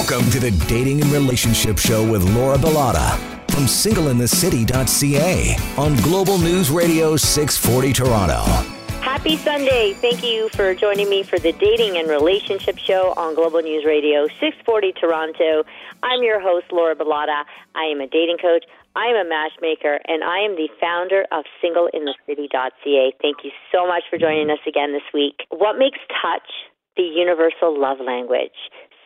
Welcome to the Dating and Relationship Show with Laura Bilotta from singleinthecity.ca on Global News Radio 640 Toronto. Happy Sunday. Thank you for joining me for the Dating and Relationship Show on Global News Radio 640 Toronto. I'm your host, Laura Bilotta. I am a dating coach. I am a matchmaker, and I am the founder of singleinthecity.ca. Thank you so much for joining us again this week. What makes touch the universal love language?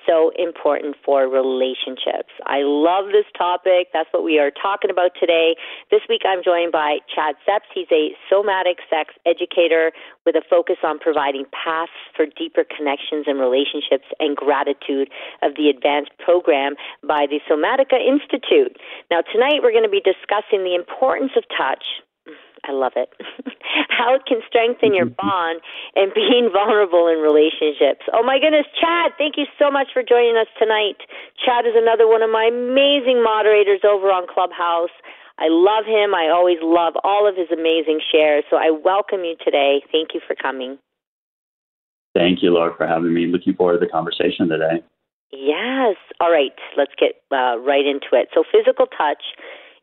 So important for relationships. I love this topic. That's what we are talking about today. This week I'm joined by Chad Seps. He's a somatic sex educator with a focus on providing paths for deeper connections and relationships and gratitude of the advanced program by the Somatica Institute. Now, tonight we're going to be discussing the importance of touch I love it. How it can strengthen your bond and being vulnerable in relationships. Oh my goodness, Chad, thank you so much for joining us tonight. Chad is another one of my amazing moderators over on Clubhouse. I love him. I always love all of his amazing shares. So I welcome you today. Thank you for coming. Thank you, Laura, for having me. Looking forward to the conversation today. Yes. All right. Let's get uh, right into it. So, physical touch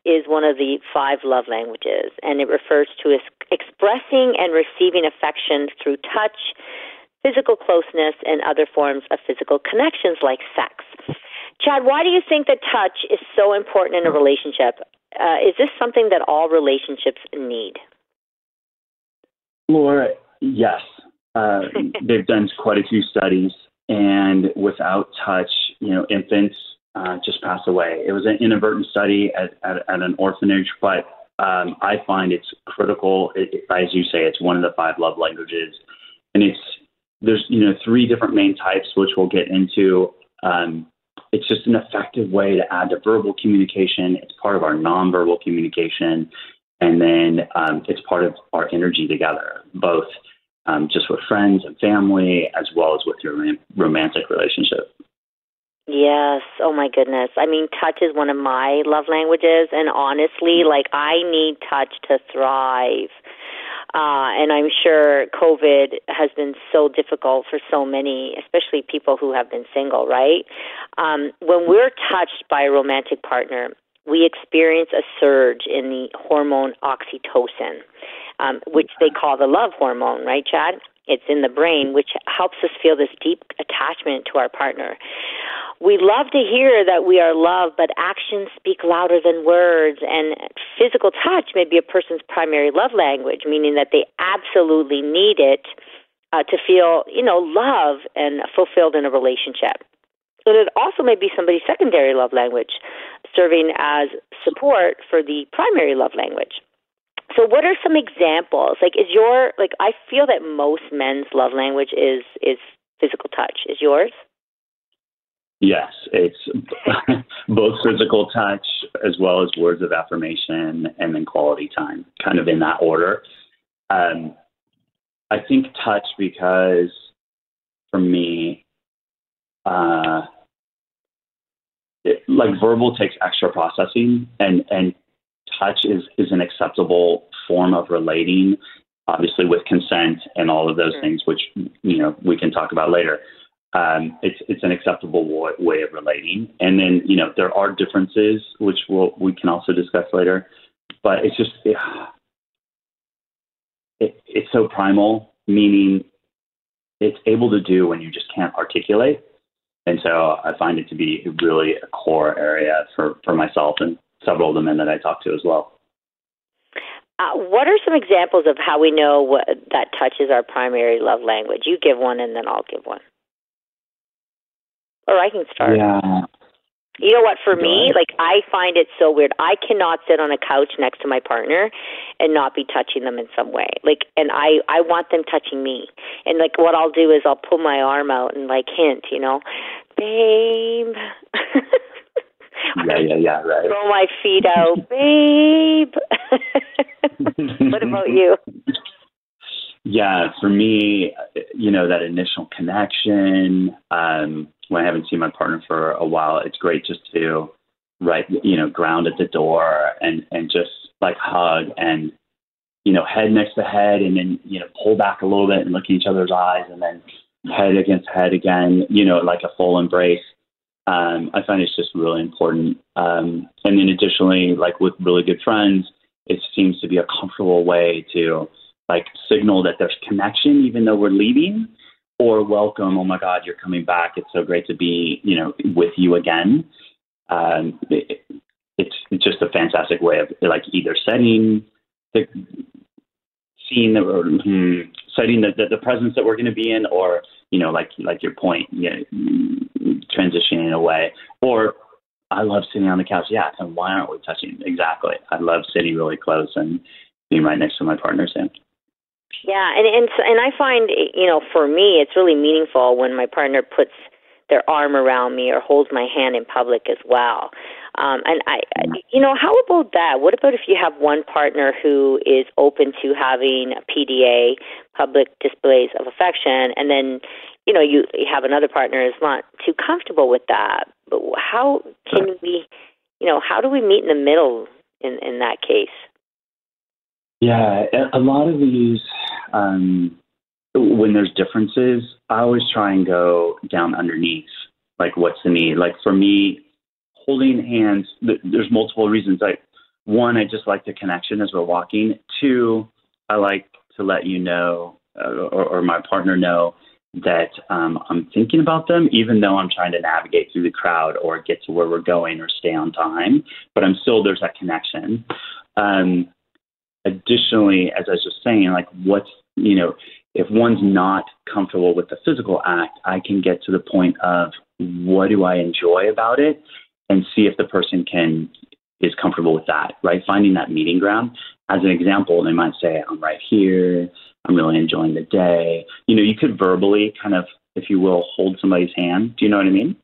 is one of the five love languages, and it refers to expressing and receiving affection through touch, physical closeness, and other forms of physical connections like sex. Chad, why do you think that touch is so important in a relationship? Uh, is this something that all relationships need? Laura, yes. Uh, they've done quite a few studies, and without touch, you know, infants uh, just passed away. It was an inadvertent study at, at, at an orphanage, but um, I find it's critical. It, as you say, it's one of the five love languages, and it's there's you know three different main types, which we'll get into. Um, it's just an effective way to add to verbal communication. It's part of our nonverbal communication, and then um, it's part of our energy together, both um, just with friends and family, as well as with your romantic relationship. Yes. Oh my goodness. I mean, touch is one of my love languages, and honestly, like I need touch to thrive. Uh, and I'm sure COVID has been so difficult for so many, especially people who have been single, right? Um, when we're touched by a romantic partner, we experience a surge in the hormone oxytocin, um, which they call the love hormone, right, Chad? It's in the brain, which helps us feel this deep attachment to our partner. We love to hear that we are loved, but actions speak louder than words. And physical touch may be a person's primary love language, meaning that they absolutely need it uh, to feel, you know, love and fulfilled in a relationship. But it also may be somebody's secondary love language, serving as support for the primary love language. So what are some examples? Like is your like I feel that most men's love language is is physical touch. Is yours? Yes, it's both physical touch as well as words of affirmation and then quality time, kind of in that order. Um, I think touch because for me, uh, it, like verbal takes extra processing, and and touch is, is an acceptable form of relating, obviously with consent and all of those things, which you know we can talk about later. Um, it's it's an acceptable way, way of relating, and then you know there are differences which we'll, we can also discuss later, but it's just it, it, it's so primal, meaning it's able to do when you just can't articulate, and so I find it to be really a core area for for myself and several of the men that I talk to as well. Uh, what are some examples of how we know what, that touches our primary love language? You give one, and then I'll give one. Or I can start. Yeah. You know what? For me, like I find it so weird. I cannot sit on a couch next to my partner and not be touching them in some way. Like, and I I want them touching me. And like, what I'll do is I'll pull my arm out and like hint, you know, babe. Yeah, yeah, yeah, right. Throw my feet out, babe. what about you? Yeah, for me, you know, that initial connection, um, when I haven't seen my partner for a while, it's great just to right, you know, ground at the door and, and just like hug and, you know, head next to head and then, you know, pull back a little bit and look in each other's eyes and then head against head again, you know, like a full embrace Um, I find it's just really important. Um, and then additionally, like with really good friends, it seems to be a comfortable way to like signal that there's connection, even though we're leaving, or welcome. Oh my God, you're coming back. It's so great to be, you know, with you again. Um, it, it's just a fantastic way of like either setting the scene or hmm, setting the, the, the presence that we're going to be in, or you know, like like your point, you know, transitioning away, or I love sitting on the couch. Yeah, and why aren't we touching? Exactly. I love sitting really close and being right next to my partner, Sam. Yeah, and and and I find you know for me it's really meaningful when my partner puts their arm around me or holds my hand in public as well. Um, and I, you know, how about that? What about if you have one partner who is open to having PDA, public displays of affection, and then, you know, you, you have another partner who's not too comfortable with that? But how can we, you know, how do we meet in the middle in in that case? Yeah, a lot of these, um, when there's differences, I always try and go down underneath. Like, what's the need? Like for me, holding hands. There's multiple reasons. Like one, I just like the connection as we're walking. Two, I like to let you know, uh, or, or my partner know that um, I'm thinking about them, even though I'm trying to navigate through the crowd or get to where we're going or stay on time. But I'm still there's that connection. Um, additionally, as I was just saying, like what's you know, if one's not comfortable with the physical act, I can get to the point of what do I enjoy about it, and see if the person can is comfortable with that. Right, finding that meeting ground. As an example, they might say, "I'm right here. I'm really enjoying the day." You know, you could verbally kind of, if you will, hold somebody's hand. Do you know what I mean?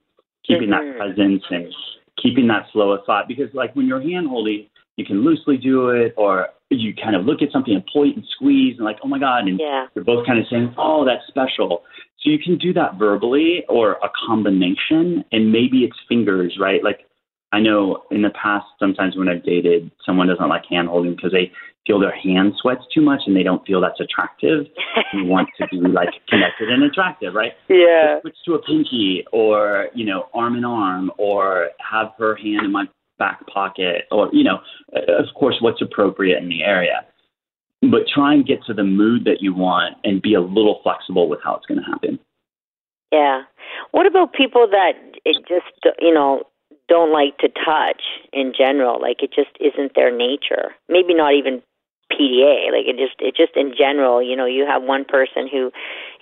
Keeping mm-hmm. that presence and keeping that flow of thought, because like when you're hand holding, you can loosely do it, or you kind of look at something and point and squeeze and like, oh my God, and yeah. you're both kind of saying, oh, that's special. So you can do that verbally or a combination, and maybe it's fingers, right? Like I know in the past, sometimes when I've dated, someone doesn't like hand holding because they feel their hand sweats too much and they don't feel that's attractive. you want to be like connected and attractive, right? Yeah. So switch to a pinky or, you know, arm in arm or have her hand in my back pocket or, you know, of course, what's appropriate in the area. But try and get to the mood that you want and be a little flexible with how it's going to happen. Yeah. What about people that it just, you know, don't like to touch in general? Like it just isn't their nature. Maybe not even PDA. Like it just it just in general, you know, you have one person who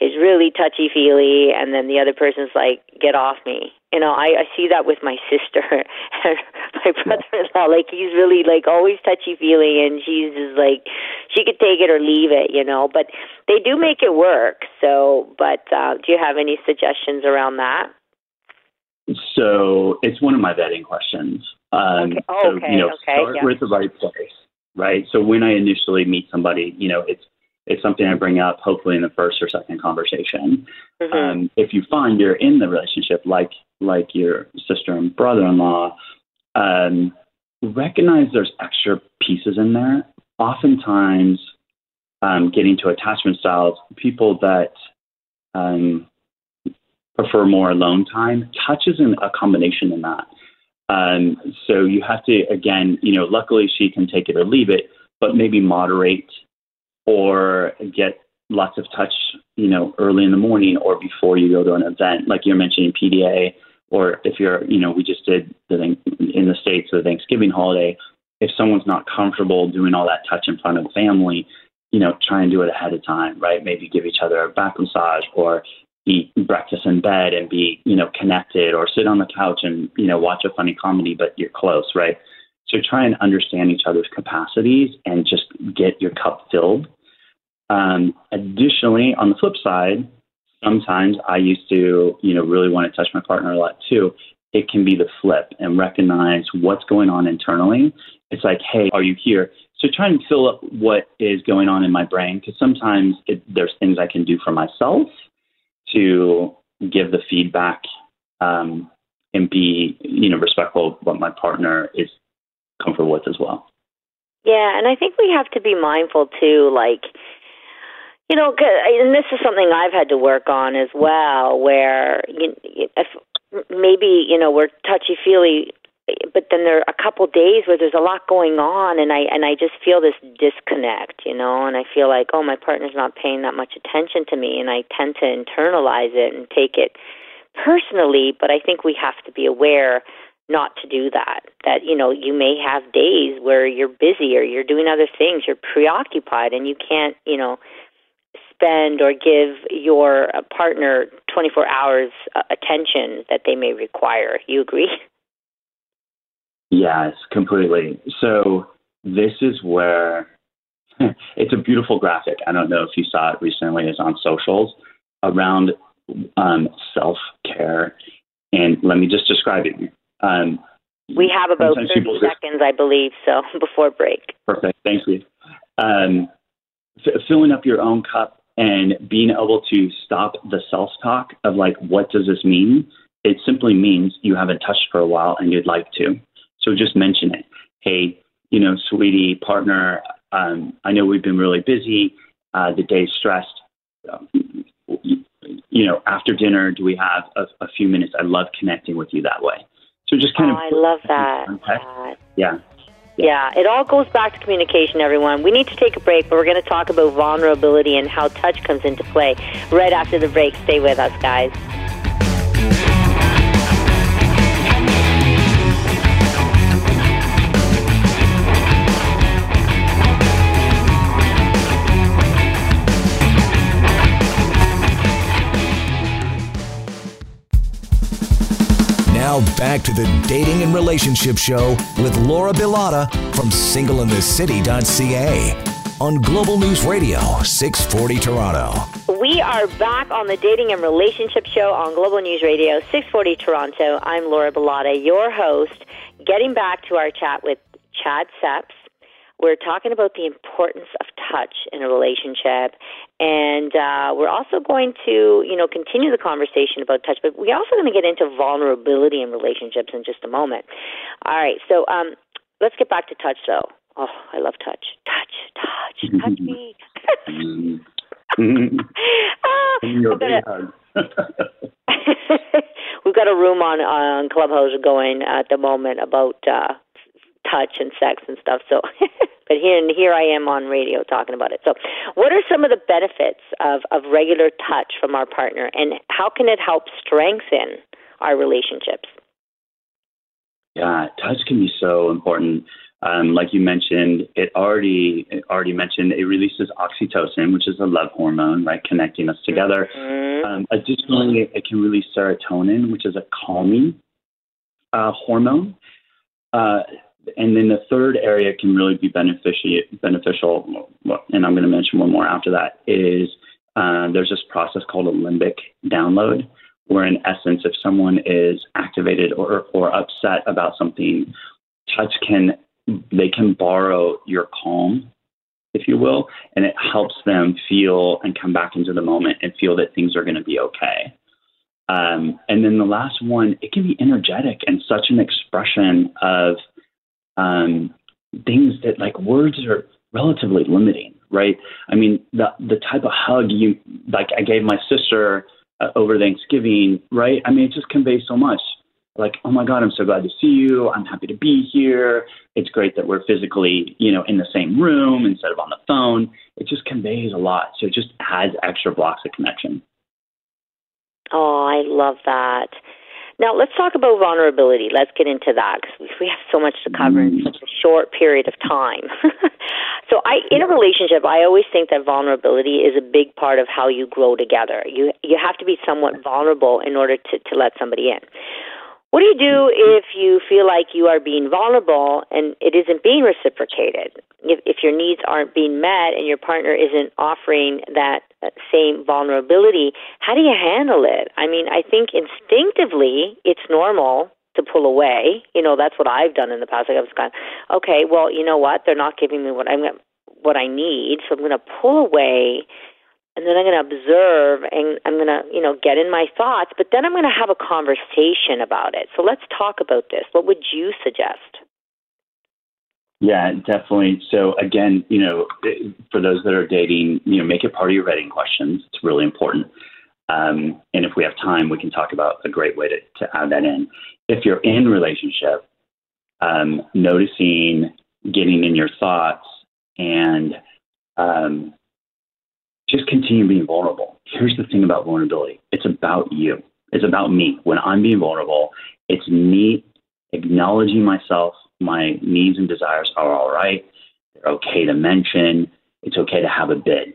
is really touchy feely and then the other person's like, Get off me. You know, I, I see that with my sister and my brother in law. Like he's really like always touchy feely and she's just like she could take it or leave it, you know. But they do make it work. So but uh do you have any suggestions around that? So it's one of my vetting questions. Um, okay. Oh, so, you know, okay. start yeah. with the right place right? So when I initially meet somebody, you know, it's it's something I bring up hopefully in the first or second conversation. Mm-hmm. Um, if you find you're in the relationship like like your sister and brother-in-law, um, recognize there's extra pieces in there. Oftentimes, um, getting to attachment styles, people that um, prefer more alone time, touch is in a combination in that. Um, so you have to, again, you know, luckily she can take it or leave it, but maybe moderate or get lots of touch, you know, early in the morning or before you go to an event, like you're mentioning PDA, or if you're, you know, we just did the thing in the States, the Thanksgiving holiday. If someone's not comfortable doing all that touch in front of family, you know, try and do it ahead of time, right? Maybe give each other a back massage or eat breakfast in bed and be, you know, connected or sit on the couch and, you know, watch a funny comedy, but you're close, right? So try and understand each other's capacities and just get your cup filled. Um, additionally, on the flip side, sometimes I used to, you know, really want to touch my partner a lot too. It can be the flip and recognize what's going on internally. It's like, hey, are you here? So try and fill up what is going on in my brain because sometimes it, there's things I can do for myself to give the feedback um, and be, you know, respectful of what my partner is comfortable with as well. Yeah, and I think we have to be mindful too, like, you know, and this is something I've had to work on as well, where you, if maybe you know we're touchy feely but then there are a couple days where there's a lot going on and I and I just feel this disconnect, you know, and I feel like oh my partner's not paying that much attention to me and I tend to internalize it and take it personally, but I think we have to be aware not to do that. That you know, you may have days where you're busy or you're doing other things, you're preoccupied and you can't, you know, spend or give your partner 24 hours uh, attention that they may require. You agree? Yes, completely. So this is where it's a beautiful graphic. I don't know if you saw it recently. It's on socials around um, self care. And let me just describe it. Um, we have about 30 seconds, I believe, so before break. Perfect. Thank you. Um, f- filling up your own cup and being able to stop the self talk of like, what does this mean? It simply means you haven't touched for a while and you'd like to. So just mention it. Hey, you know, sweetie, partner, um, I know we've been really busy. Uh, the day's stressed. Um, you know, after dinner, do we have a, a, few minutes? I love connecting with you that way. So just kind oh, of. I love that. Yeah. Yeah, it all goes back to communication, everyone. We need to take a break, but we're going to talk about vulnerability and how touch comes into play right after the break. Stay with us, guys. Now back to the Dating and Relationship Show with Laura Bilotta from singleinthecity.ca on Global News Radio 640 Toronto. We are back on the Dating and Relationship Show on Global News Radio 640 Toronto. I'm Laura Bilotta, your host, getting back to our chat with Chad Seps. We're talking about the importance of touch in a relationship, and uh, we're also going to, you know, continue the conversation about touch. But we're also going to get into vulnerability in relationships in just a moment. All right, so um, let's get back to touch, though. Oh, I love touch. Touch, touch, touch me. ah, We've got a room on on Clubhouse going at the moment about uh, touch and sex and stuff. So, but here and here I am on radio talking about it. So, what are some of the benefits of of regular touch from our partner, and how can it help strengthen our relationships? Yeah, touch can be so important. Um, like you mentioned, it already it already mentioned it releases oxytocin, which is a love hormone, right, connecting us together. Mm-hmm. Um, additionally, it can release serotonin, which is a calming uh, hormone. Uh, and then the third area can really be beneficial. And I'm going to mention one more after that. Is uh, there's this process called a limbic download, where in essence, if someone is activated or or upset about something, touch can they can borrow your calm, if you will, and it helps them feel and come back into the moment and feel that things are going to be okay. Um, and then the last one, it can be energetic and such an expression of um, things that like words are relatively limiting, right? I mean, the the type of hug you like I gave my sister uh, over Thanksgiving, right? I mean, it just conveys so much. Like, oh my God, I'm so glad to see you. I'm happy to be here. It's great that we're physically, you know, in the same room instead of on the phone. It just conveys a lot. So it just adds extra blocks of connection. Oh, I love that. Now, let's talk about vulnerability. Let's get into that because we have so much to cover in such a short period of time. so, I, in a relationship, I always think that vulnerability is a big part of how you grow together. You you have to be somewhat vulnerable in order to to let somebody in. What do you do if you feel like you are being vulnerable and it isn't being reciprocated? If, if your needs aren't being met and your partner isn't offering that same vulnerability, how do you handle it? I mean, I think instinctively it's normal to pull away. You know, that's what I've done in the past. Like I was kind of, okay, well, you know what? They're not giving me what I'm what I need, so I'm going to pull away and then I'm going to observe and I'm going to, you know, get in my thoughts, but then I'm going to have a conversation about it. So let's talk about this. What would you suggest? Yeah, definitely. So again, you know, for those that are dating, you know, make it part of your vetting questions. It's really important. Um, and if we have time, we can talk about a great way to, to add that in. If you're in relationship, um, noticing, getting in your thoughts, and um, just continue being vulnerable. Here's the thing about vulnerability it's about you, it's about me. When I'm being vulnerable, it's me acknowledging myself, my needs and desires are all right. They're okay to mention. It's okay to have a bid.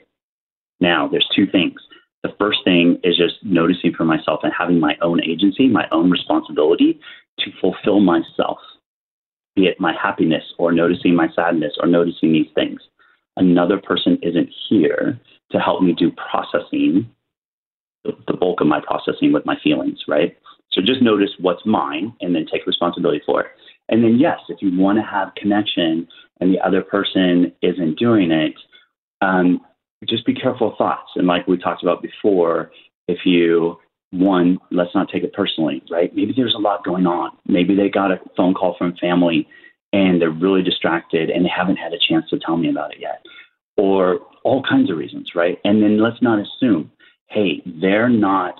Now, there's two things. The first thing is just noticing for myself and having my own agency, my own responsibility to fulfill myself, be it my happiness or noticing my sadness or noticing these things. Another person isn't here to help me do processing, the bulk of my processing with my feelings, right? So just notice what's mine and then take responsibility for it. And then, yes, if you want to have connection and the other person isn't doing it, um, just be careful of thoughts. And like we talked about before, if you one, let's not take it personally, right? Maybe there's a lot going on. Maybe they got a phone call from family and they're really distracted and they haven't had a chance to tell me about it yet. Or all kinds of reasons, right? And then let's not assume, hey, they're not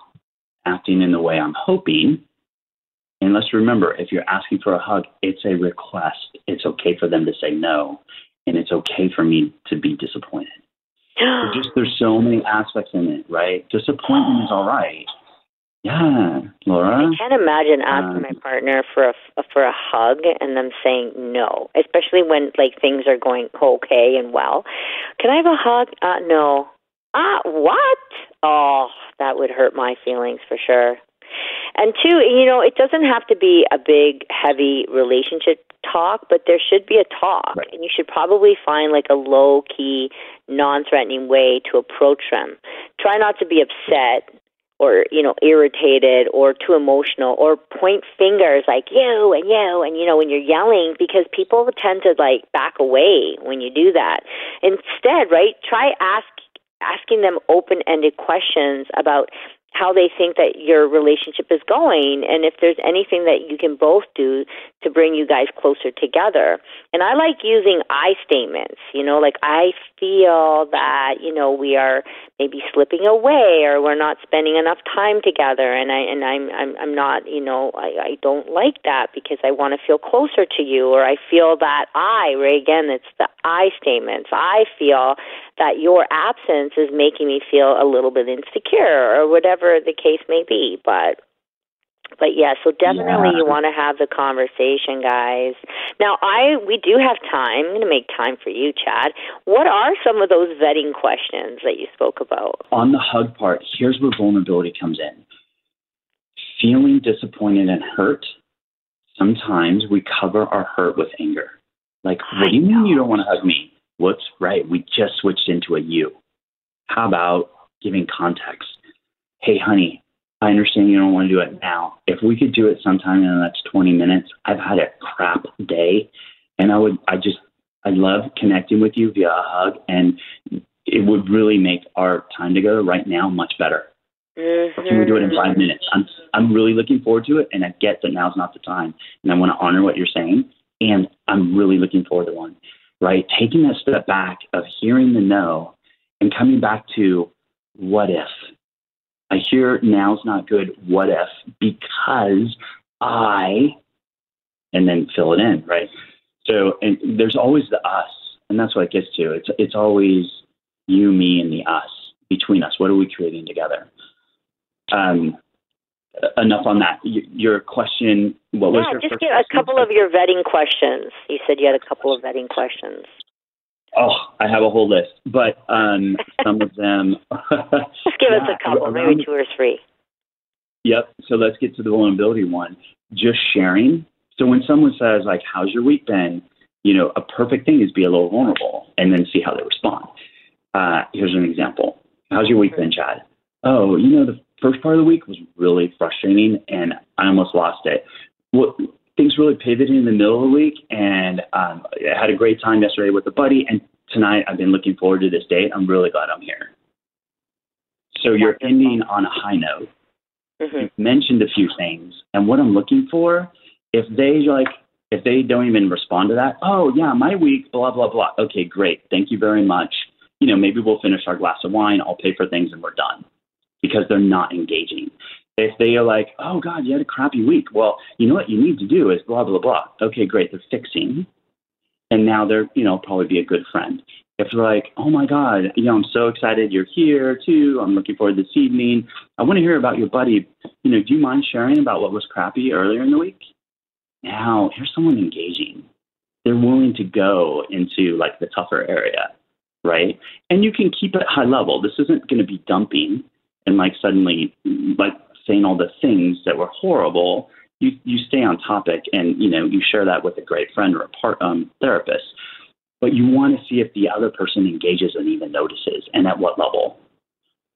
acting in the way I'm hoping. And let's remember, if you're asking for a hug, it's a request. It's okay for them to say no, and it's okay for me to be disappointed just there's so many aspects in it, right? Disappointment is all right. Yeah, Laura. I can't imagine asking um, my partner for a for a hug and them saying no, especially when like things are going okay and well. Can I have a hug? Uh, no. Ah, uh, what? Oh, that would hurt my feelings for sure. And two, you know, it doesn't have to be a big, heavy relationship talk, but there should be a talk. Right. And you should probably find like a low key, non threatening way to approach them. Try not to be upset or, you know, irritated or too emotional or point fingers like you and you and, you know, when you're yelling because people tend to like back away when you do that. Instead, right, try ask asking them open ended questions about how they think that your relationship is going and if there's anything that you can both do to bring you guys closer together. And I like using I statements, you know, like I feel that, you know, we are maybe slipping away or we're not spending enough time together and I and I'm I'm I'm not, you know, I, I don't like that because I want to feel closer to you or I feel that I, right again it's the I statements. I feel that your absence is making me feel a little bit insecure or whatever the case may be. But but yeah, so definitely yeah. you want to have the conversation, guys. Now, I we do have time. I'm going to make time for you, Chad. What are some of those vetting questions that you spoke about? On the hug part, here's where vulnerability comes in. Feeling disappointed and hurt. Sometimes we cover our hurt with anger. Like, what do you mean you don't want to hug me? What's right? We just switched into a you. How about giving context? Hey, honey, I understand you don't want to do it now. If we could do it sometime in the next 20 minutes, I've had a crap day and I would, I just, I love connecting with you via a hug and it would really make our time together right now much better. Mm-hmm. Can we do it in five minutes? I'm, I'm really looking forward to it and I get that now's not the time and I want to honor what you're saying and I'm really looking forward to one, right? Taking that step back of hearing the no and coming back to what if, I hear now's not good. What if? Because I, and then fill it in, right? So, and there's always the us, and that's what it gets to. It's it's always you, me, and the us between us. What are we creating together? Um, enough on that. your question. What yeah, was your just get a couple of your vetting questions. You said you had a couple of vetting questions. Oh, I have a whole list, but um, some of them. Just give yeah, us a couple, maybe two or three. Yep. So let's get to the vulnerability one. Just sharing. So when someone says like, "How's your week been?" You know, a perfect thing is be a little vulnerable and then see how they respond. Uh, here's an example. How's your week been, Chad? Oh, you know, the first part of the week was really frustrating and I almost lost it. What things really pivoted in the middle of the week, and um, I had a great time yesterday with a buddy. And tonight, I've been looking forward to this date. I'm really glad I'm here. So you're ending on a high note. Mm-hmm. You've mentioned a few things, and what I'm looking for, if they like, if they don't even respond to that, oh yeah, my week, blah blah blah. Okay, great, thank you very much. You know, maybe we'll finish our glass of wine. I'll pay for things, and we're done. because they're not engaging. If they are like, oh God, you had a crappy week, well, you know what you need to do is blah, blah, blah. Okay, great. They're fixing. And now they're, you know, probably be a good friend. If they're like, oh my God, you know, I'm so excited you're here too. I'm looking forward to this evening. I want to hear about your buddy. You know, do you mind sharing about what was crappy earlier in the week? Now, here's someone engaging. They're willing to go into like the tougher area, right? And you can keep it high level. This isn't going to be dumping and like suddenly like saying all the things that were horrible. You you stay on topic and you know you share that with a great friend or a part um, therapist. But you want to see if the other person engages and even notices, and at what level.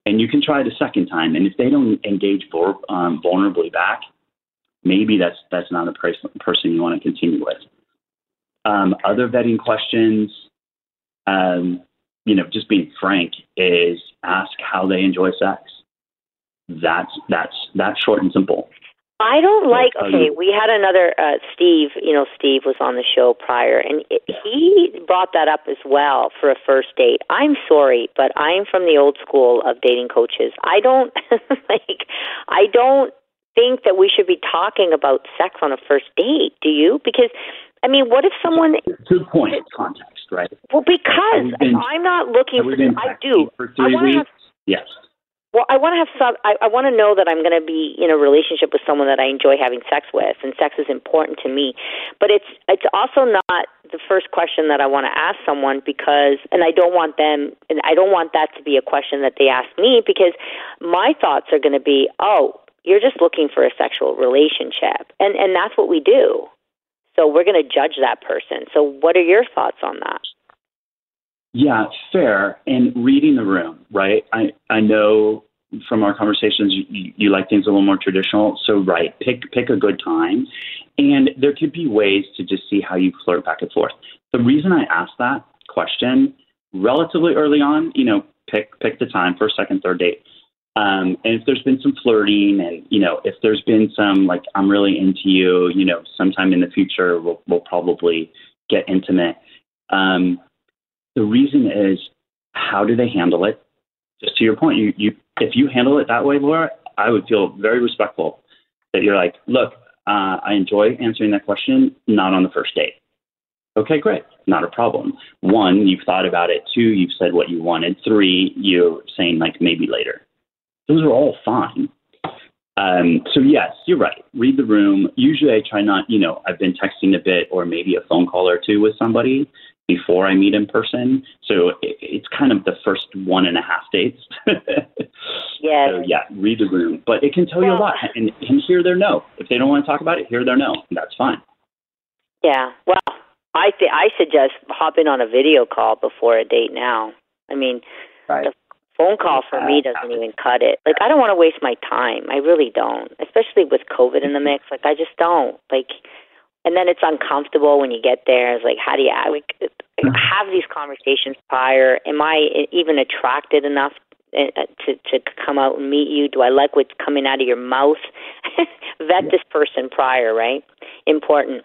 And you can try it a second time, and if they don't engage um, vulnerably back, maybe that's that's not a person you want to continue with. Um, other vetting questions, um, you know, just being frank, is ask how they enjoy sex. That's that's that's short and simple. I don't like. Okay, we had another uh, Steve. You know, Steve was on the show prior, and it, he brought that up as well for a first date. I'm sorry, but I'm from the old school of dating coaches. I don't like. I don't think that we should be talking about sex on a first date. Do you? Because I mean, what if someone? Good point. Context, right? Well, because been, I'm not looking for. I do. For three I weeks. Have, yes. Well, I want to have some. I, I want to know that I'm going to be in a relationship with someone that I enjoy having sex with, and sex is important to me. But it's it's also not the first question that I want to ask someone because, and I don't want them, and I don't want that to be a question that they ask me because my thoughts are going to be, oh, you're just looking for a sexual relationship. And and that's what we do. So we're going to judge that person. So what are your thoughts on that? Yeah, fair. And reading the room, right? I I know from our conversations you, you like things a little more traditional. So right, pick pick a good time. And there could be ways to just see how you flirt back and forth. The reason I asked that question relatively early on, you know, pick pick the time, first, second, third date um, and if there's been some flirting and, you know, if there's been some like, I'm really into you, you know, sometime in the future, we'll, we'll probably get intimate. Um, the reason is how do they handle it? Just to your point, you, you, if you handle it that way, Laura, I would feel very respectful that you're like, look, uh, I enjoy answering that question, not on the first date. Okay, great. Not a problem. One, you've thought about it. Two, you've said what you wanted. Three, you're saying like maybe later. Those are all fine. Um, so yes, you're right. Read the room. Usually, I try not. You know, I've been texting a bit, or maybe a phone call or two with somebody before I meet in person. So it, it's kind of the first one and a half dates. yeah. So yeah, read the room, but it can tell you a lot, and, and hear their no. If they don't want to talk about it, hear their no. That's fine. Yeah. Well, I th- I suggest hopping on a video call before a date now. I mean, right. the phone call for me doesn't even cut it. Like I don't want to waste my time. I really don't, especially with COVID in the mix. Like I just don't. Like, and then it's uncomfortable when you get there. It's like, how do you like, have these conversations prior? Am I even attracted enough uh, to to come out and meet you? Do I like what's coming out of your mouth? Vet this person prior, right? Important.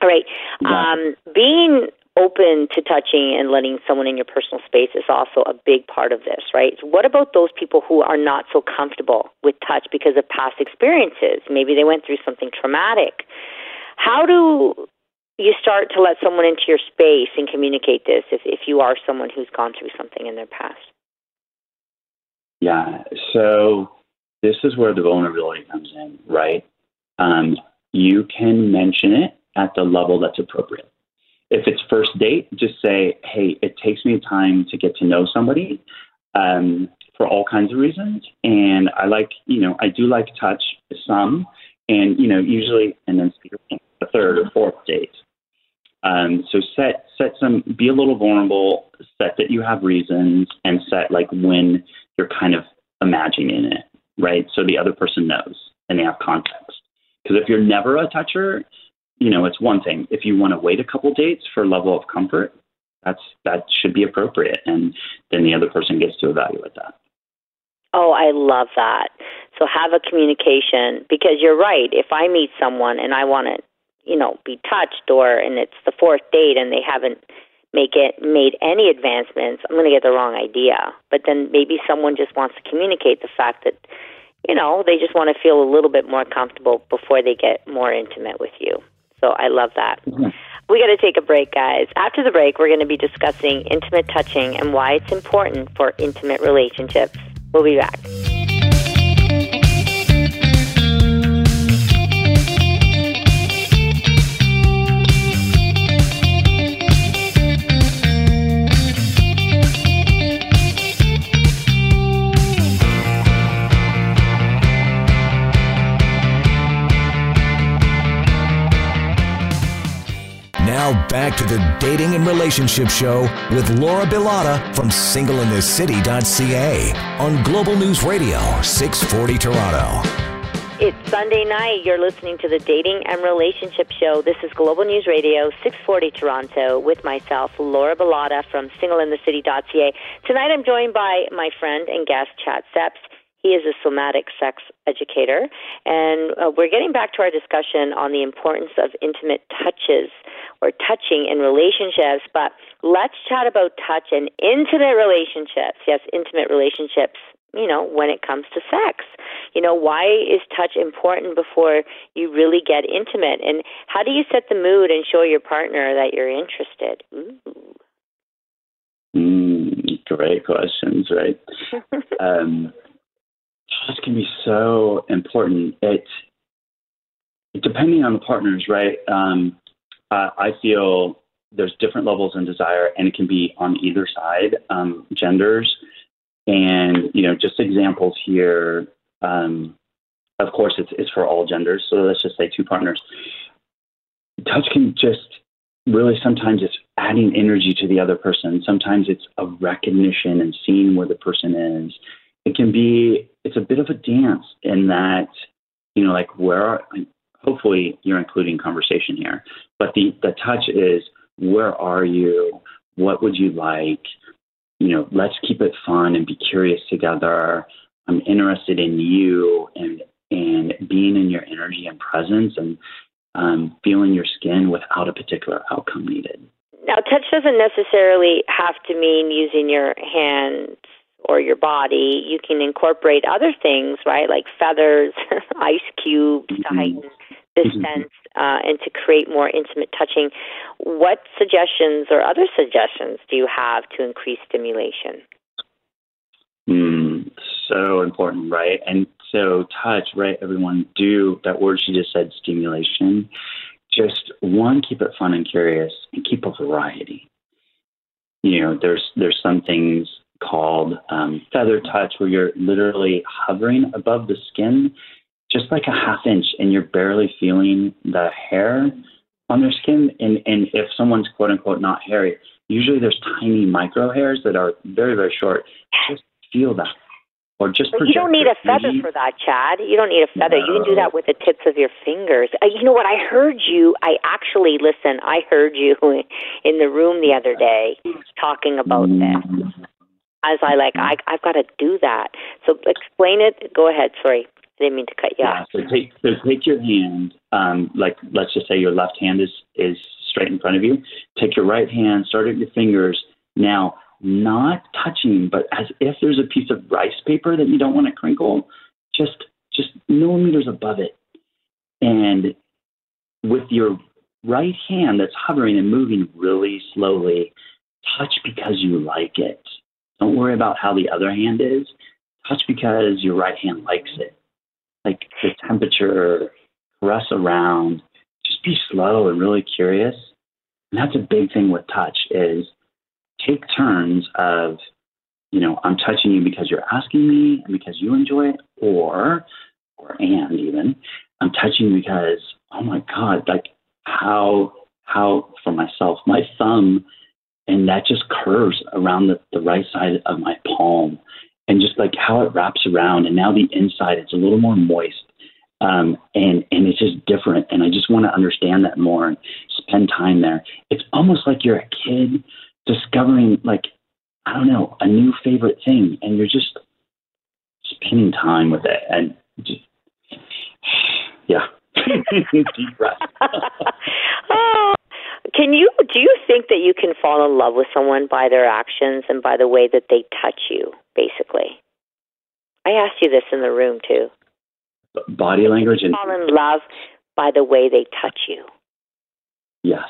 All right. Um, being open to touching and letting someone in your personal space is also a big part of this, right? What about those people who are not so comfortable with touch because of past experiences? Maybe they went through something traumatic. How do you start to let someone into your space and communicate this if, if you are someone who's gone through something in their past? Yeah, so this is where the vulnerability comes in, right? Um, you can mention it at the level that's appropriate. If it's first date, just say, hey, it takes me time to get to know somebody um, for all kinds of reasons. And I like, you know, I do like touch some, and, you know, usually, and then speak the third or fourth date. Um, so set set some, be a little vulnerable, set that you have reasons, and set like when you're kind of imagining it, right? So the other person knows and they have context. Because if you're never a toucher, you know, it's one thing. If you want to wait a couple dates for level of comfort, that's that should be appropriate, and then the other person gets to evaluate that. Oh, I love that. So have a communication because you're right. If I meet someone and I want to, you know, be touched, or and it's the fourth date and they haven't make it made any advancements, I'm going to get the wrong idea. But then maybe someone just wants to communicate the fact that you know they just want to feel a little bit more comfortable before they get more intimate with you. So I love that. Mm-hmm. We got to take a break, guys. After the break, we're going to be discussing intimate touching and why it's important for intimate relationships. We'll be back. Back to the Dating and Relationship Show with Laura Bilotta from singleinthecity.ca on Global News Radio 640 Toronto. It's Sunday night. You're listening to the Dating and Relationship Show. This is Global News Radio 640 Toronto with myself, Laura Bilotta from singleinthecity.ca. Tonight I'm joined by my friend and guest, Chad Seps. He is a somatic sex educator, and uh, we're getting back to our discussion on the importance of intimate touches or touching in relationships. But let's chat about touch and intimate relationships. Yes, intimate relationships. You know, when it comes to sex, you know, why is touch important before you really get intimate? And how do you set the mood and show your partner that you're interested? Ooh. Mm, great questions, right? um, this can be so important. It depending on the partners, right? Um, uh, I feel there's different levels in desire, and it can be on either side, um, genders. And you know, just examples here. Um, of course, it's it's for all genders. So let's just say two partners. Touch can just really sometimes it's adding energy to the other person. Sometimes it's a recognition and seeing where the person is it can be it's a bit of a dance in that you know like where are, hopefully you're including conversation here. But the the touch is where are you? What would you like? You know let's keep it fun and be curious together. I'm interested in you and and being in your energy and presence and um, feeling your skin without a particular outcome needed. Now touch doesn't necessarily have to mean using your hands or your body, you can incorporate other things, right, like feathers, ice cubes mm-hmm. heighten this mm-hmm. sense uh, and to create more intimate touching. What suggestions or other suggestions do you have to increase stimulation? Mm, so important, right? And so, touch, right? Everyone do that word she just said, stimulation. Just one, keep it fun and curious, and keep a variety. You know, there's there's some things called um, feather touch, where you're literally hovering above the skin just like a half inch, and you're barely feeling the hair on their skin. And, and if someone's quote unquote not hairy, usually there's tiny micro hairs that are very, very short. Just feel that. Or just you don't need a feather for that, Chad. You don't need a feather. No. You can do that with the tips of your fingers. Uh, you know what? I heard you. I actually listen. I heard you in the room the other day talking about this. Mm-hmm as I like, I, I've got to do that. So explain it. Go ahead. Sorry. I didn't mean to cut you yeah, off. So take, so take your hand, um, like let's just say your left hand is, is straight in front of you. Take your right hand, start at your fingers. Now, not touching, but as if there's a piece of rice paper that you don't want to crinkle, just just millimeters above it. And with your right hand that's hovering and moving really slowly, touch because you like it. Don't worry about how the other hand is. Touch because your right hand likes it. Like the temperature, caress around. Just be slow and really curious. And that's a big thing with touch is take turns of, you know, I'm touching you because you're asking me and because you enjoy it, or or and even I'm touching you because oh my god, like how how for myself, my thumb and that just curves around the, the right side of my palm and just like how it wraps around and now the inside it's a little more moist um, and and it's just different and i just want to understand that more and spend time there. It's almost like you're a kid discovering like i don't know a new favorite thing and you're just spending time with it and just yeah. Deep breath. Oh Can you do you think that you can fall in love with someone by their actions and by the way that they touch you, basically? I asked you this in the room too. Body language and fall in love by the way they touch you. Yes.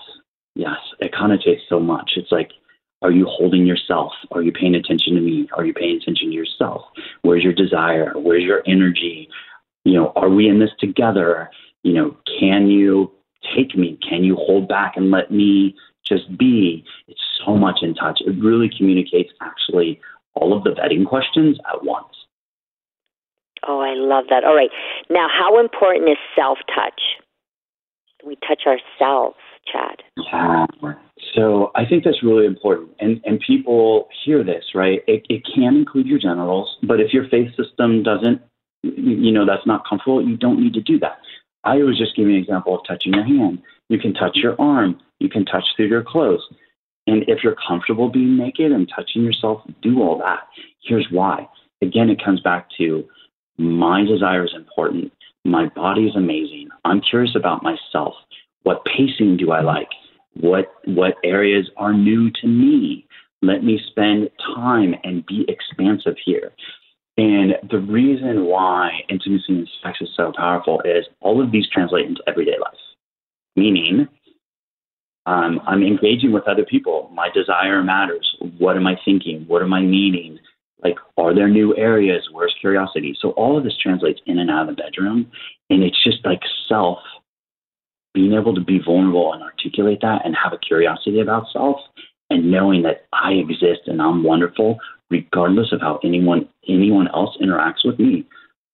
Yes. It connotates so much. It's like are you holding yourself? Are you paying attention to me? Are you paying attention to yourself? Where's your desire? Where's your energy? You know, are we in this together? You know, can you take me? Can you hold back and let me just be? It's so much in touch. It really communicates actually all of the vetting questions at once. Oh, I love that. All right. Now, how important is self touch? We touch ourselves, Chad. Yeah. So I think that's really important. And, and people hear this, right? It, it can include your genitals, but if your faith system doesn't, you know, that's not comfortable, you don't need to do that. I was just giving an example of touching your hand. You can touch your arm. You can touch through your clothes. And if you're comfortable being naked and touching yourself, do all that. Here's why. Again, it comes back to my desire is important. My body is amazing. I'm curious about myself. What pacing do I like? What what areas are new to me? Let me spend time and be expansive here. And the reason why intimacy and sex is so powerful is all of these translate into everyday life. Meaning, um, I'm engaging with other people. My desire matters. What am I thinking? What am I needing? Like, are there new areas? Where's curiosity? So all of this translates in and out of the bedroom. And it's just like self being able to be vulnerable and articulate that and have a curiosity about self and knowing that I exist and I'm wonderful regardless of how anyone anyone else interacts with me.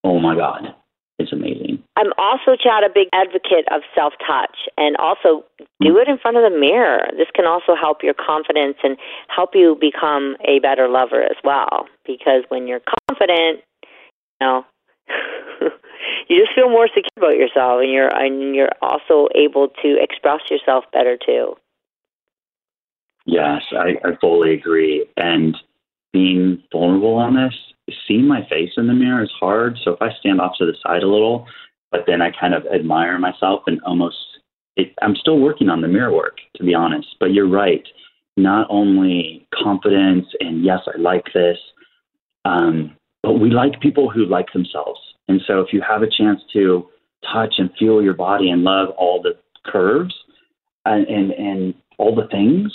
Oh my God. It's amazing. I'm also, Chad, a big advocate of self touch and also do mm. it in front of the mirror. This can also help your confidence and help you become a better lover as well. Because when you're confident, you know, you just feel more secure about yourself, and you're and you're also able to express yourself better too. Yes, I, I fully agree. And being vulnerable on this, seeing my face in the mirror is hard. So if I stand off to the side a little, but then I kind of admire myself and almost, it, I'm still working on the mirror work, to be honest. But you're right. Not only confidence and yes, I like this, um, but we like people who like themselves. And so if you have a chance to touch and feel your body and love all the curves and, and, and all the things,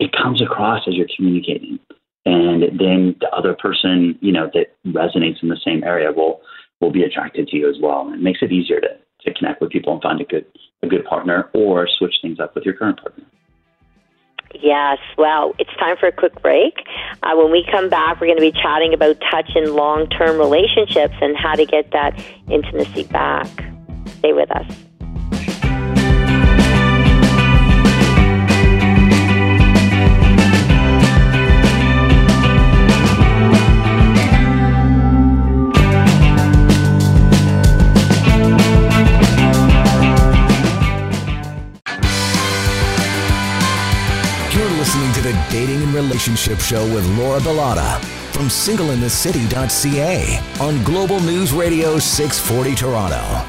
it comes across as you're communicating. And then the other person, you know, that resonates in the same area will will be attracted to you as well. It makes it easier to, to connect with people and find a good a good partner or switch things up with your current partner. Yes, well, it's time for a quick break. Uh, when we come back, we're going to be chatting about touch in long term relationships and how to get that intimacy back. Stay with us. Dating and relationship show with Laura Bilotta from singleinthecity.ca on Global News Radio 640 Toronto.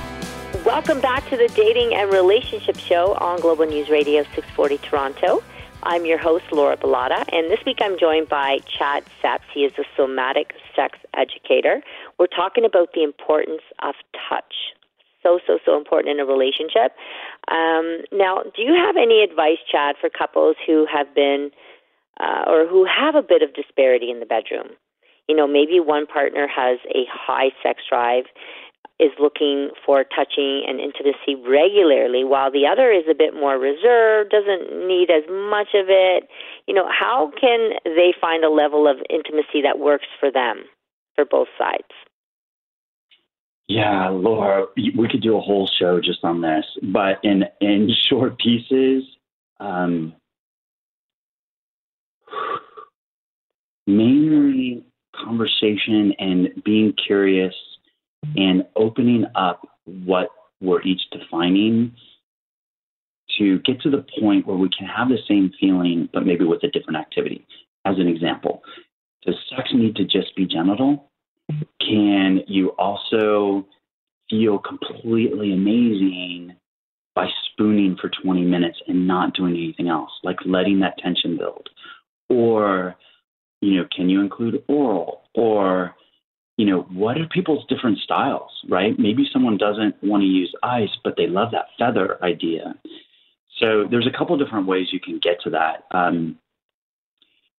Welcome back to the Dating and Relationship Show on Global News Radio 640 Toronto. I'm your host, Laura Bilotta, and this week I'm joined by Chad Seps. He is a somatic sex educator. We're talking about the importance of touch so, so, so important in a relationship. Um, now, do you have any advice, Chad, for couples who have been uh, or who have a bit of disparity in the bedroom. You know, maybe one partner has a high sex drive, is looking for touching and intimacy regularly, while the other is a bit more reserved, doesn't need as much of it. You know, how can they find a level of intimacy that works for them, for both sides? Yeah, Laura, we could do a whole show just on this, but in in short pieces, um, mainly conversation and being curious and opening up what we're each defining to get to the point where we can have the same feeling, but maybe with a different activity. As an example, does sex need to just be genital? Can you also feel completely amazing by spooning for 20 minutes and not doing anything else, like letting that tension build? Or, you know, can you include oral? Or, you know, what are people's different styles, right? Maybe someone doesn't want to use ice, but they love that feather idea. So there's a couple different ways you can get to that. Um,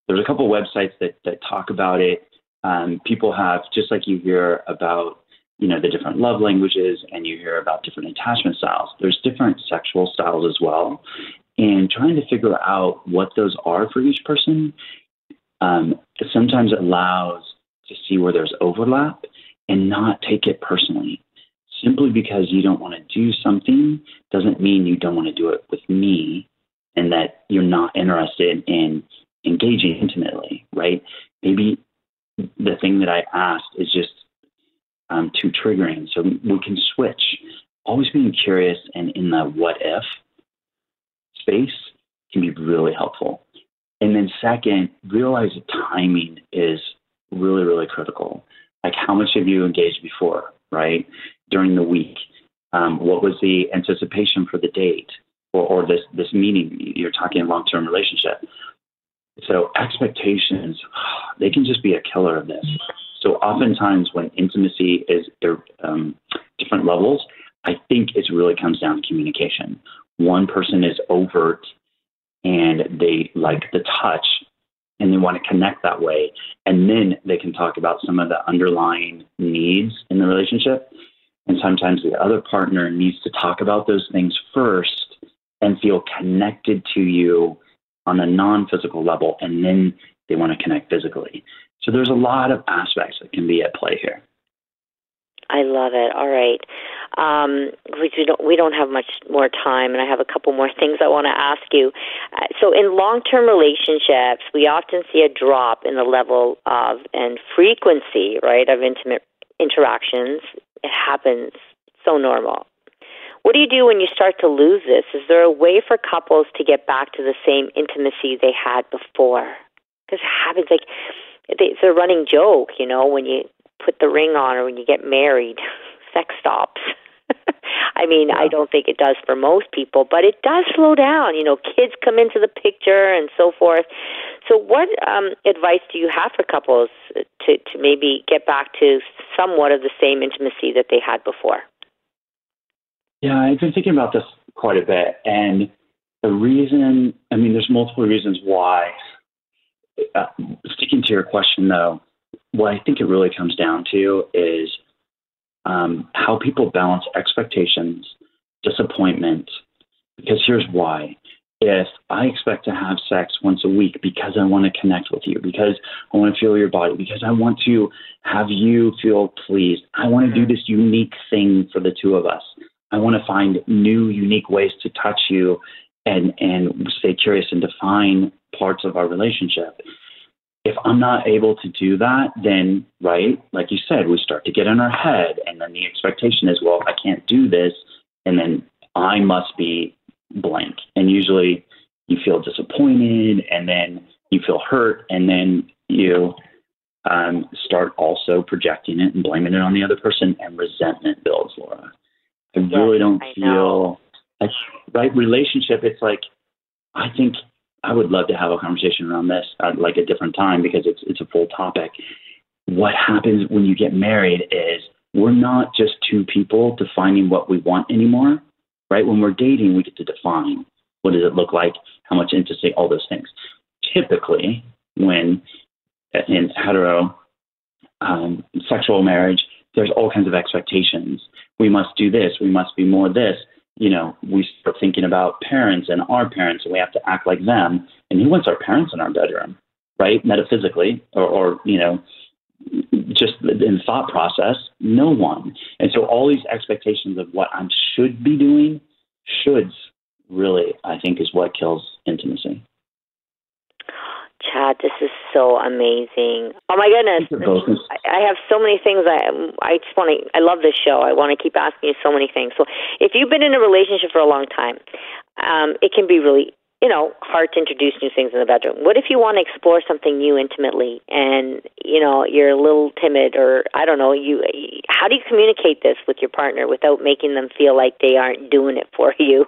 there's a couple websites that, that talk about it. Um, people have, just like you hear about, you know, the different love languages and you hear about different attachment styles, there's different sexual styles as well. And trying to figure out what those are for each person um, sometimes allows to see where there's overlap and not take it personally. Simply because you don't want to do something doesn't mean you don't want to do it with me and that you're not interested in engaging intimately, right? Maybe the thing that I asked is just um, too triggering. So we can switch. Always being curious and in the what if space can be really helpful. And then, second, realize that timing is really, really critical. Like, how much have you engaged before, right? During the week? Um, what was the anticipation for the date or, or this, this meeting? You're talking long term relationship. So expectations, they can just be a killer of this. So oftentimes when intimacy is um, different levels, I think it really comes down to communication. One person is overt and they like the touch and they want to connect that way. And then they can talk about some of the underlying needs in the relationship. And sometimes the other partner needs to talk about those things first and feel connected to you on a non physical level, and then they want to connect physically. So there's a lot of aspects that can be at play here. I love it. All right. Um, we don't we don't have much more time, and I have a couple more things I want to ask you. Uh, so, in long-term relationships, we often see a drop in the level of and frequency, right, of intimate interactions. It happens so normal. What do you do when you start to lose this? Is there a way for couples to get back to the same intimacy they had before? Because it happens like it's a running joke, you know, when you put the ring on or when you get married, sex stops. I mean, yeah. I don't think it does for most people, but it does slow down. You know, kids come into the picture and so forth. So, what um, advice do you have for couples to to maybe get back to somewhat of the same intimacy that they had before? Yeah, I've been thinking about this quite a bit. And the reason, I mean, there's multiple reasons why. Uh, sticking to your question, though, what I think it really comes down to is um, how people balance expectations, disappointment. Because here's why. If I expect to have sex once a week because I want to connect with you, because I want to feel your body, because I want to have you feel pleased, I want to do mm-hmm. this unique thing for the two of us. I want to find new, unique ways to touch you and, and stay curious and define parts of our relationship. If I'm not able to do that, then, right, like you said, we start to get in our head. And then the expectation is, well, I can't do this. And then I must be blank. And usually you feel disappointed and then you feel hurt. And then you um, start also projecting it and blaming it on the other person, and resentment builds, Laura. I yes, really don't I feel like right relationship. It's like I think I would love to have a conversation around this at like a different time because it's it's a full topic. What happens when you get married is we're not just two people defining what we want anymore, right? When we're dating, we get to define what does it look like, how much intimacy, all those things. Typically, when in hetero um, sexual marriage, there's all kinds of expectations. We must do this. We must be more this. You know, we start thinking about parents and our parents, and we have to act like them. And who wants our parents in our bedroom, right? Metaphysically, or, or you know, just in thought process, no one. And so all these expectations of what I should be doing, shoulds really, I think, is what kills intimacy. Chad, this is so amazing. Oh my goodness. I have so many things I I just want to I love this show. I want to keep asking you so many things. So, if you've been in a relationship for a long time, um it can be really you know, hard to introduce new things in the bedroom. What if you want to explore something new intimately and, you know, you're a little timid or I don't know, you how do you communicate this with your partner without making them feel like they aren't doing it for you?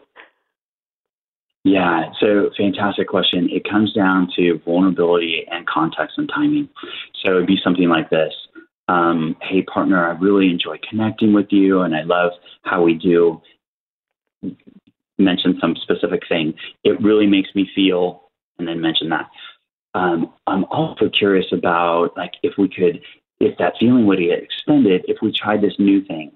Yeah, so fantastic question. It comes down to vulnerability and context and timing. So it'd be something like this. Um, hey, partner, I really enjoy connecting with you and I love how we do mention some specific thing. It really makes me feel, and then mention that. Um, I'm also curious about like if we could, if that feeling would get extended, if we tried this new thing.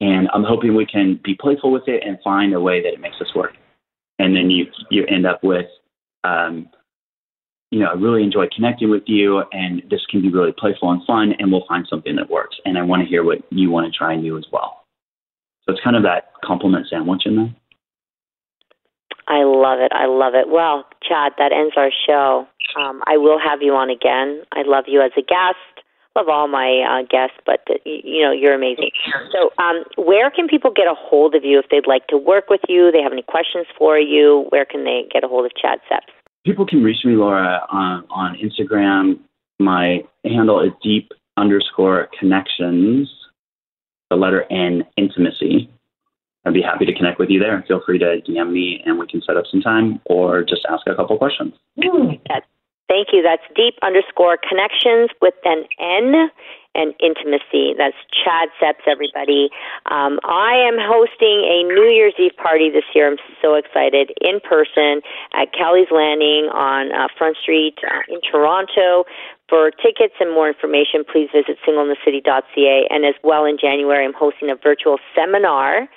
And I'm hoping we can be playful with it and find a way that it makes us work. And then you you end up with, um, you know, I really enjoy connecting with you, and this can be really playful and fun, and we'll find something that works. And I want to hear what you want to try and do as well. So it's kind of that compliment sandwich in there. I love it. I love it. Well, Chad, that ends our show. Um, I will have you on again. I love you as a guest. Love all my uh, guests, but uh, you know you're amazing. So, um, where can people get a hold of you if they'd like to work with you? They have any questions for you? Where can they get a hold of Chad Seps? People can reach me, Laura, on, on Instagram. My handle is deep underscore connections the letter N, intimacy. I'd be happy to connect with you there. Feel free to DM me and we can set up some time or just ask a couple questions. Mm, thank you. That's deep underscore connections with an N and intimacy. That's Chad Seps, everybody. Um, I am hosting a New Year's Eve party this year. I'm so excited in person at Kelly's Landing on uh, Front Street uh, in Toronto. For tickets and more information, please visit singleinthecity.ca. And as well, in January, I'm hosting a virtual seminar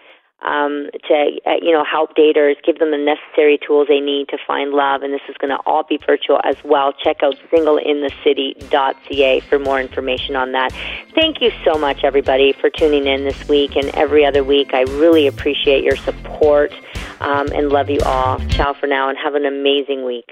um, to uh, you know help daters, give them the necessary tools they need to find love. And this is going to all be virtual as well. Check out singleinthecity.ca for more information on that. Thank you so much, everybody, for tuning in this week and every other week. I really appreciate your support um, and love you all. Ciao for now, and have an amazing week.